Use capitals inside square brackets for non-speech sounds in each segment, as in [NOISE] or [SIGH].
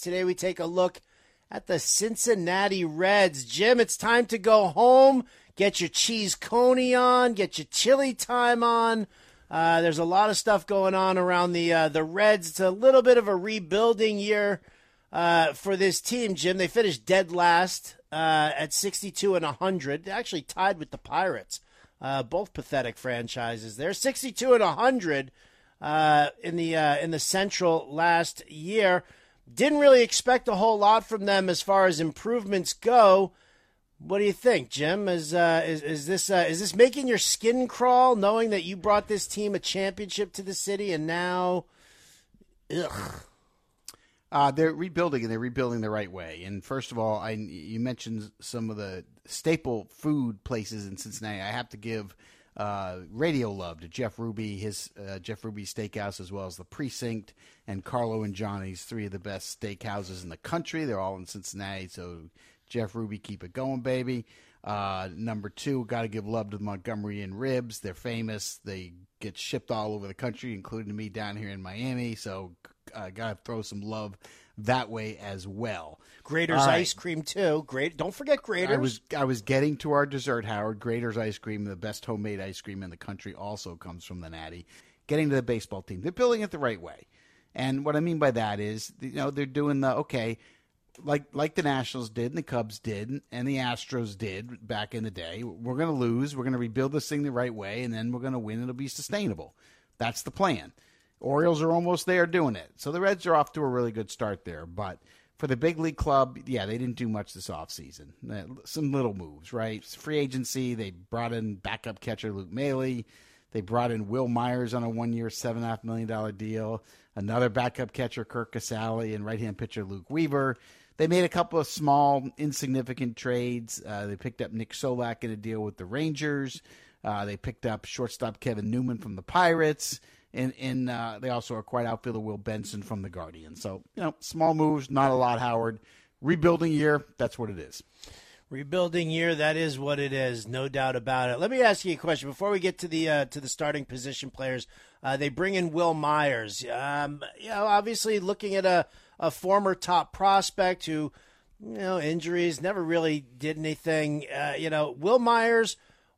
Today we take a look at the Cincinnati Reds. Jim, it's time to go home. Get your cheese coney on. Get your chili time on. Uh, there's a lot of stuff going on around the uh, the Reds. It's a little bit of a rebuilding year uh, for this team, Jim. They finished dead last uh, at 62 and 100. They actually tied with the Pirates. Uh, both pathetic franchises. They're 62 and 100 uh, in the in the Central last year. Didn't really expect a whole lot from them as far as improvements go. What do you think, Jim? Is uh, is is this uh, is this making your skin crawl, knowing that you brought this team a championship to the city, and now, ugh. Uh, they're rebuilding and they're rebuilding the right way. And first of all, I you mentioned some of the staple food places in Cincinnati. I have to give uh, radio love to Jeff Ruby, his uh, Jeff Ruby Steakhouse, as well as the Precinct and Carlo and Johnny's, three of the best steakhouses in the country. They're all in Cincinnati, so Jeff Ruby, keep it going, baby. Uh, number two, got to give love to the Montgomery Inn ribs. They're famous. They get shipped all over the country, including me down here in Miami. So, uh, got to throw some love that way as well. Graeter's right. ice cream too. Great. Don't forget Graeter's. I was I was getting to our dessert, Howard. Graeter's ice cream, the best homemade ice cream in the country, also comes from the Natty. Getting to the baseball team, they're building it the right way, and what I mean by that is, you know, they're doing the okay, like like the Nationals did, and the Cubs did, and the Astros did back in the day. We're going to lose. We're going to rebuild this thing the right way, and then we're going to win. It'll be sustainable. That's the plan. Orioles are almost there doing it. So the Reds are off to a really good start there. But for the big league club, yeah, they didn't do much this offseason. Some little moves, right? Free agency, they brought in backup catcher Luke Maile. They brought in Wil Myers on a one year, $7.5 million deal. Another backup catcher, Curt Casali, and right hand pitcher Luke Weaver. They made a couple of small, insignificant trades. Uh, they picked up Nick Solak in a deal with the Rangers. Uh, they picked up shortstop Kevin Newman from the Pirates and and uh, they also acquired outfielder Will Benson from the Guardian. So you know, small moves, not a lot. Howard, rebuilding year, that's what it is. Rebuilding year, that is what it is, no doubt about it. Let me ask you a question before we get to the uh, to the starting position players. Uh, they bring in Wil Myers. Um, you know, obviously looking at a a former top prospect who, you know, injuries never really did anything. Uh, you know, Wil Myers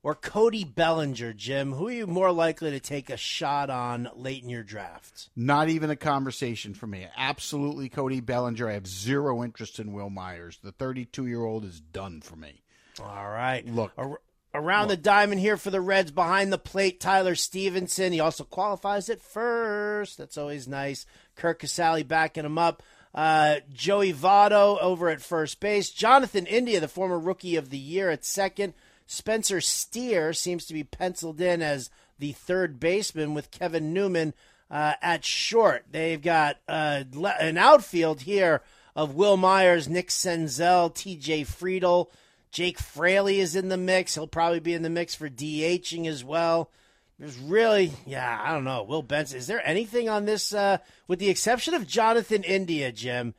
or Cody Bellinger, Jim? Who are you more likely to take a shot on late in your draft? Not even a conversation for me. Absolutely Cody Bellinger. I have zero interest in Wil Myers. The 32 year old is done for me. All right. Look. Ar- around look. the diamond here for the Reds, behind the plate, Tyler Stephenson. He also qualifies at first. That's always nice. Curt Casali backing him up. Uh, Joey Votto over at first base. Jonathan India, the former rookie of the year, at second. Spencer Steer seems to be penciled in as the third baseman with Kevin Newman uh, at short. They've got uh, an outfield here of Wil Myers, Nick Senzel, TJ Friedl. Jake Fraley is in the mix. He'll probably be in the mix for DHing as well. There's really, yeah, I don't know. Will Benson, is there anything on this, uh, with the exception of Jonathan India, Jim,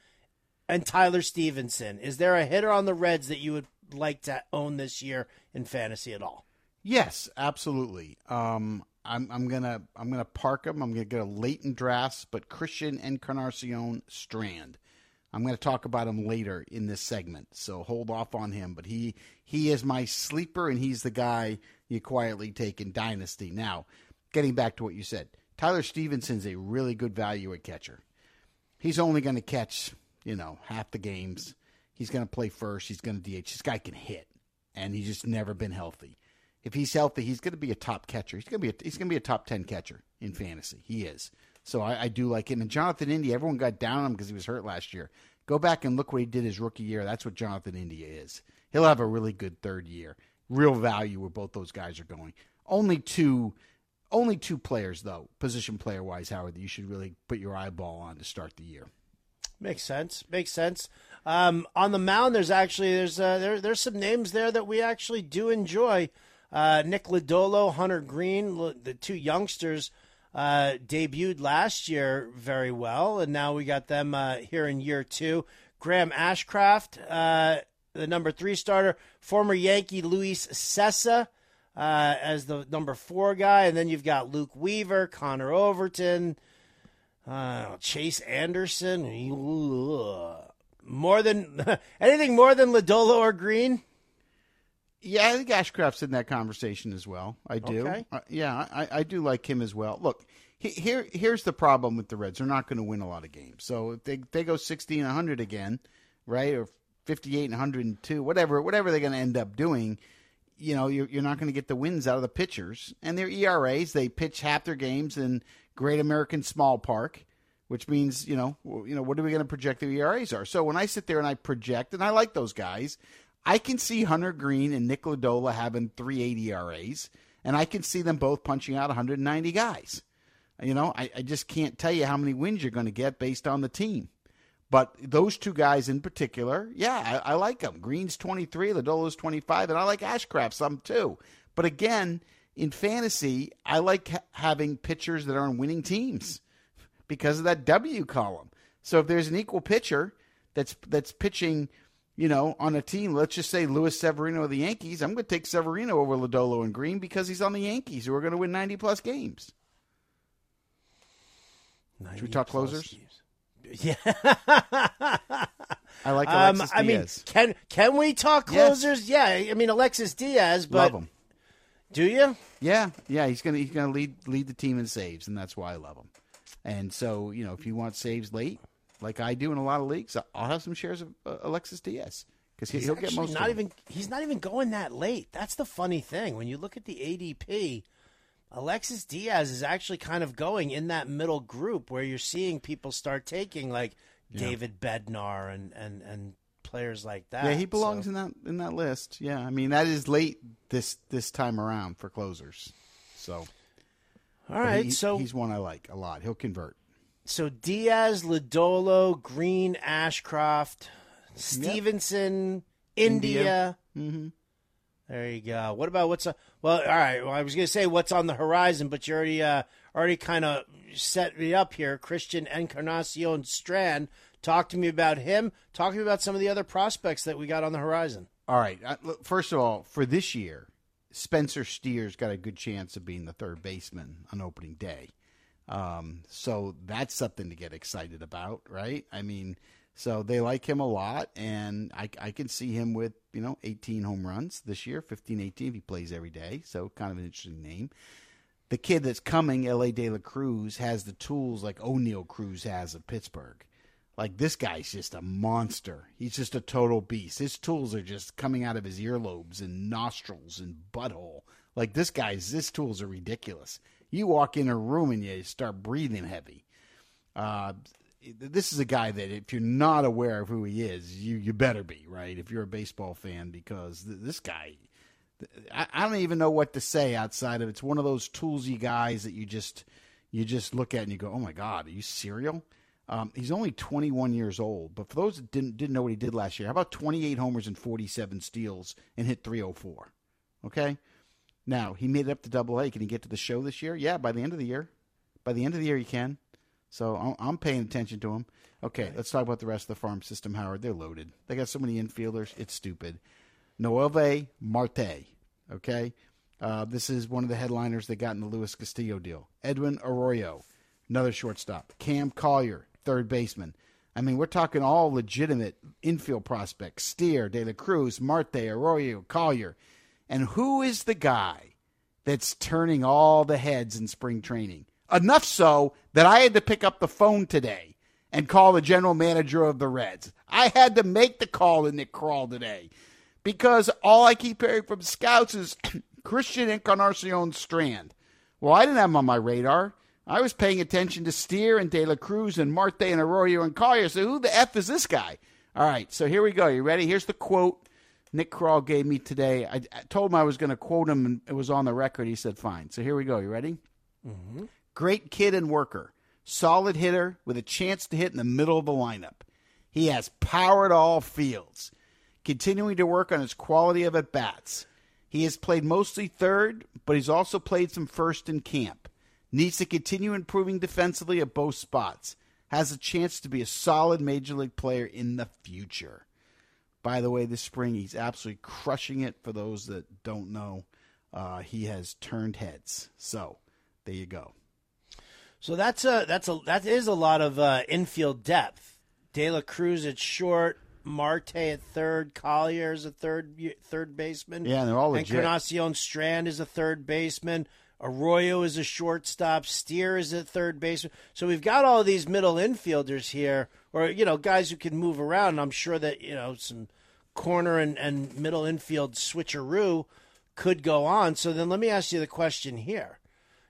and Tyler Stephenson? Is there a hitter on the Reds that you would like to own this year in fantasy at all? Yes, absolutely. Um, I'm, I'm gonna I'm gonna park him. I'm gonna get a late in drafts, but Christian Encarnacion Strand. I'm going to talk about him later in this segment, so hold off on him. But he he is my sleeper, and he's the guy you quietly take in dynasty. Now, getting back to what you said, Tyler Stephenson's a really good value at catcher. He's only going to catch you know half the games. He's going to play first. He's going to DH. This guy can hit, and he's just never been healthy. If he's healthy, he's going to be a top catcher. He's going to be a, he's going to be a top ten catcher in fantasy. He is. So I, I do like him. And Jonathan India, everyone got down on him because he was hurt last year. Go back and look what he did his rookie year. That's what Jonathan India is. He'll have a really good third year. Real value where both those guys are going. Only two, only two players though, position player wise, Howard, that you should really put your eyeball on to start the year. Makes sense. Makes sense. Um, on the mound, there's actually there's uh, there there's some names there that we actually do enjoy. Uh, Nick Lodolo, Hunter Greene, the two youngsters uh, debuted last year very well, and now we got them uh, here in year two. Graham Ashcraft, uh, the number three starter, former Yankee Luis Cessa uh, as the number four guy, and then you've got Luke Weaver, Connor Overton. Uh, Chase Anderson. More than [LAUGHS] anything more than Lodolo or Greene. Yeah, I think Ashcraft's in that conversation as well. I do. Okay. Uh, yeah, I, I do like him as well. Look, he, here here's the problem with the Reds. They're not going to win a lot of games. So if they they go 60 and 100 again, right, or 58 and 102, whatever whatever they're going to end up doing, you know, you're, you're not going to get the wins out of the pitchers. And their ERAs, they pitch half their games in Great American Small Park, which means, you know, you know, what are we going to project their ERAs are? So when I sit there and I project, and I like those guys, I can see Hunter Greene and Nick Lodolo having 380 ERAs, and I can see them both punching out 190 guys. You know, I, I just can't tell you how many wins you're going to get based on the team. But those two guys in particular, yeah, I, I like them. Greene's 23, Lodolo's 25, and I like Ashcraft some too. But again, in fantasy, I like ha- having pitchers that are on winning teams because of that W column. So if there's an equal pitcher that's that's pitching, you know, on a team, let's just say Luis Severino of the Yankees, I'm going to take Severino over Lodolo and Greene because he's on the Yankees who are going to win 90 plus games. Should we talk closers? Yeah. I like Um, Alexis I mean, can can we talk Yes. closers? Yeah. I mean, Alexis Diaz, but love him. do you? Yeah, yeah, he's gonna he's gonna lead lead the team in saves, and that's why I love him. And so, you know, if you want saves late, like I do in a lot of leagues, I'll have some shares of uh, Alexis Diaz because he, he'll get most. not even he's not even going that late. That's the funny thing. When you look at the ADP, Alexis Diaz is actually kind of going in that middle group where you're seeing people start taking like David Bednar and and and players like that. Yeah, he belongs So- in that in that list. Yeah, I mean that is late this this time around for closers. So all right, he- so he's one I like a lot. He'll convert. so Diaz, Lodolo, Greene, Ashcraft, Stephenson, India. Mm-hmm. There you go. What about what's on, well? All right. Well, I was going to say what's on the horizon, but you already uh, already kind of set me up here. Christian Encarnacion Strand. Talk to me about him. Talk to me about some of the other prospects that we got on the horizon. All right. Uh, First of all, for this year, Spencer Steer's got a good chance of being the third baseman on opening day. Um, so that's something to get excited about, right? I mean, so they like him a lot, and I, I can see him with, you know, 18 home runs this year, 15, 18 if he plays every day. So kind of an interesting name. The kid that's coming, Elly De La Cruz, has the tools like Oneil Cruz has of Pittsburgh. Like this guy's just a monster. He's just a total beast. His tools are just coming out of his earlobes and nostrils and butthole. Like this guy's, his tools are ridiculous. You walk in a room and you start breathing heavy. Uh, this is a guy that if you're not aware of who he is, you you better be right if you're a baseball fan because th- this guy. I, I don't even know what to say outside of it's one of those toolsy guys that you just you just look at and you go, oh my god, are you serial? Um, he's only 21 years old, but for those that didn't didn't know what he did last year, how about 28 homers and 47 steals and hit 304? Okay, now he made it up to Double A. Can he get to the show this year? Yeah, by the end of the year. By the end of the year, he can. So I'm, I'm paying attention to them. Okay, let's talk about the rest of the farm system, Howard. They're loaded. They got so many infielders. It's stupid. Noelve Marte. Okay, uh, this is one of the headliners they got in the Luis Castillo deal. Edwin Arroyo, another shortstop. Cam Collier, third baseman. I mean, we're talking all legitimate infield prospects: Steer, De La Cruz, Marte, Arroyo, Collier. And who is the guy that's turning all the heads in spring training? Enough so that I had to pick up the phone today and call the general manager of the Reds. I had to make the call to Nick Krall today because all I keep hearing from scouts is [CLEARS THROAT] Christian Encarnacion Strand. Well, I didn't have him on my radar. I was paying attention to Steer and De La Cruz and Marte and Arroyo and Collier. So who the F is this guy? All right, so here we go. You ready? Here's the quote Nick Krall gave me today. I, I told him I was going to quote him, and it was on the record. He said, fine. So here we go. You ready? Mm-hmm. Great kid and worker. Solid hitter with a chance to hit in the middle of the lineup. He has power at all fields. Continuing to work on his quality of at bats. He has played mostly third, but he's also played some first in camp. Needs to continue improving defensively at both spots. Has a chance to be a solid major league player in the future. By the way, this spring he's absolutely crushing it. For those that don't know, uh, he has turned heads. So there you go. So that's a that's a that is a lot of uh, infield depth. De La Cruz at short, Marte at third, Collier is a third third baseman. Yeah, and they're all legit. Encarnacion Strand is a third baseman. Arroyo is a shortstop. Steer is a third baseman. So we've got all these middle infielders here, or you know, guys who can move around. I'm sure that you know some corner and, and middle infield switcheroo could go on. So then let me ask you the question here.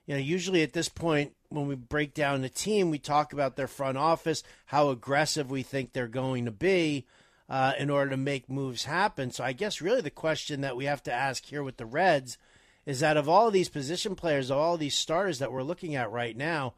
You know, usually at this point when we break down the team, we talk about their front office, how aggressive we think they're going to be uh, in order to make moves happen. So I guess really the question that we have to ask here with the Reds is that of all these position players, of all these starters that we're looking at right now,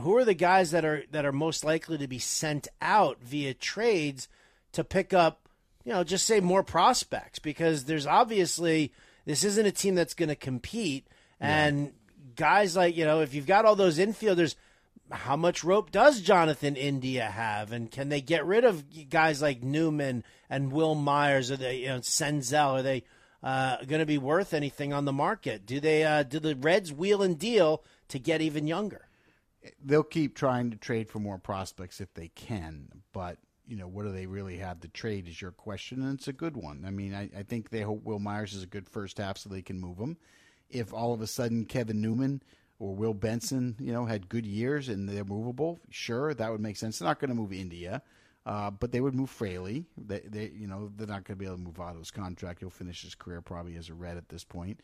who are the guys that are that are most likely to be sent out via trades to pick up, you know, just say more prospects because there's obviously this isn't a team that's going to compete and guys like, you know, if you've got all those infielders, how much rope does Jonathan India have? And can they get rid of guys like Newman and Wil Myers or they, you know, Senzel? Are they uh, going to be worth anything on the market? Do they? Uh, do the Reds wheel and deal to get even younger? They'll keep trying to trade for more prospects if they can, but you know, what do they really have to trade is your question, and it's a good one. I mean, I, I think they hope Wil Myers is a good first half so they can move him. If all of a sudden Kevin Newman or Will Benson, you know, had good years and they're movable, sure, that would make sense. They're not going to move India, uh, but they would move Fraley. They, they, you know, they're not going to be able to move Votto's contract. He'll finish his career probably as a Red at this point.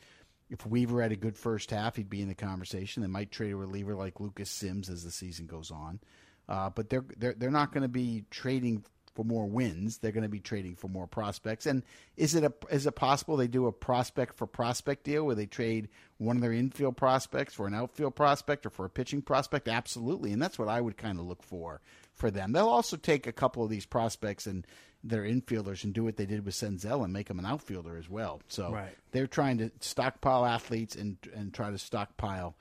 If Weaver had a good first half, he'd be in the conversation. They might trade a reliever like Lucas Sims as the season goes on. Uh, but they're they're they're not going to be trading for more wins. They're going to be trading for more prospects. And is it a is it possible they do a prospect for prospect deal where they trade one of their infield prospects for an outfield prospect or for a pitching prospect? Absolutely, and that's what I would kind of look for for them. They'll also take a couple of these prospects and their infielders and do what they did with Senzel and make them an outfielder as well. So Right. they're trying to stockpile athletes and and try to stockpile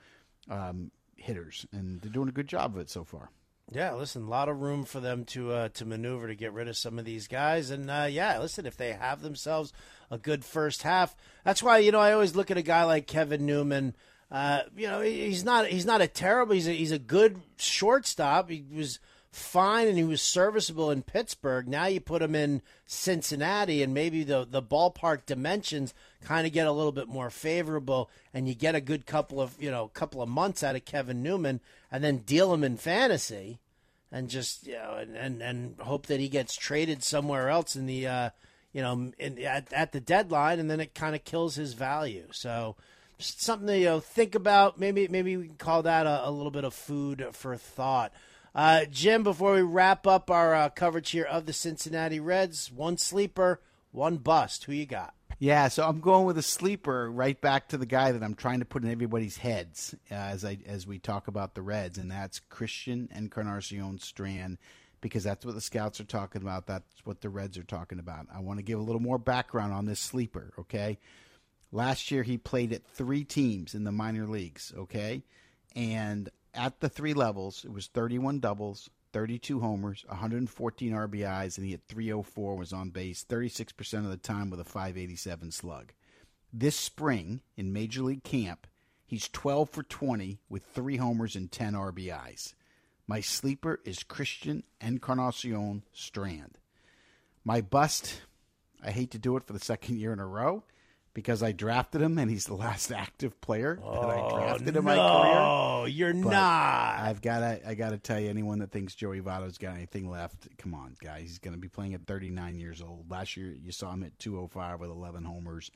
um, hitters, and they're doing a good job of it so far. Yeah, listen, a lot of room for them to uh, to maneuver to get rid of some of these guys, and uh, yeah, listen, if they have themselves a good first half, that's why you know I always look at a guy like Kevin Newman. Uh, you know, he's not he's not a terrible he's a, he's a good shortstop. He was fine and he was serviceable in Pittsburgh. Now you put him in Cincinnati, and maybe the the ballpark dimensions kind of get a little bit more favorable, and you get a good couple of you know couple of months out of Kevin Newman, and then deal him in fantasy and just you know and, and, and hope that he gets traded somewhere else in the uh, you know in, at, at the deadline and then it kind of kills his value. So something to you know think about. Maybe maybe we can call that a, a little bit of food for thought uh, Jim before we wrap up our uh, coverage here of the Cincinnati Reds one sleeper one bust who you got Yeah, so I'm going with a sleeper right back to the guy that I'm trying to put in everybody's heads uh, as I as we talk about the Reds, and that's Christian Encarnacion Strand, because that's what the scouts are talking about. That's what the Reds are talking about. I want to give a little more background on this sleeper. Okay, last year he played at three teams in the minor leagues. Okay, and at the three levels, it was 31 doubles, 32 homers, 114 RBIs, and he had 304, was on base 36% of the time with a 587 slug. This spring in Major League Camp, he's 12 for 20 with three homers and 10 RBIs. My sleeper is Christian Encarnacion Strand. My bust, I hate to do it for the second year in a row because I drafted him and he's the last [LAUGHS] active player that I drafted in my career. no you're But not I've got to I got to tell you, anyone that thinks Joey Votto's got anything left, come on, guys. He's going to be playing at 39 years old. Last year, you saw him at 205 with 11 homers.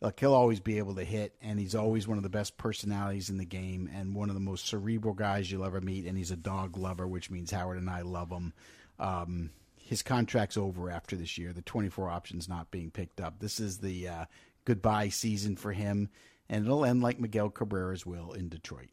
Look, he'll always be able to hit, and he's always one of the best personalities in the game, and one of the most cerebral guys you'll ever meet. And he's a dog lover, which means Howard and I love him. Um, his contract's over after this year. The 24 options not being picked up. This is the uh, goodbye season for him, and it'll end like Miguel Cabrera's will in Detroit.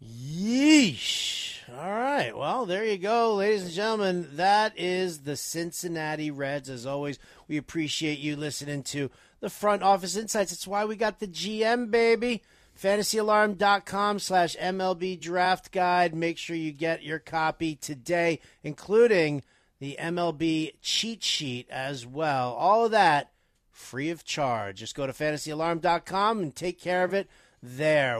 Yeesh. All right. Well, there you go, ladies and gentlemen. That is the Cincinnati Reds. As always, we appreciate you listening to the front office insights. It's why we got the GM, baby. FantasyAlarm.com slash MLB Draft Guide. Make sure you get your copy today, including the MLB cheat sheet as well. All of that free of charge. Just go to FantasyAlarm.com and take care of it there.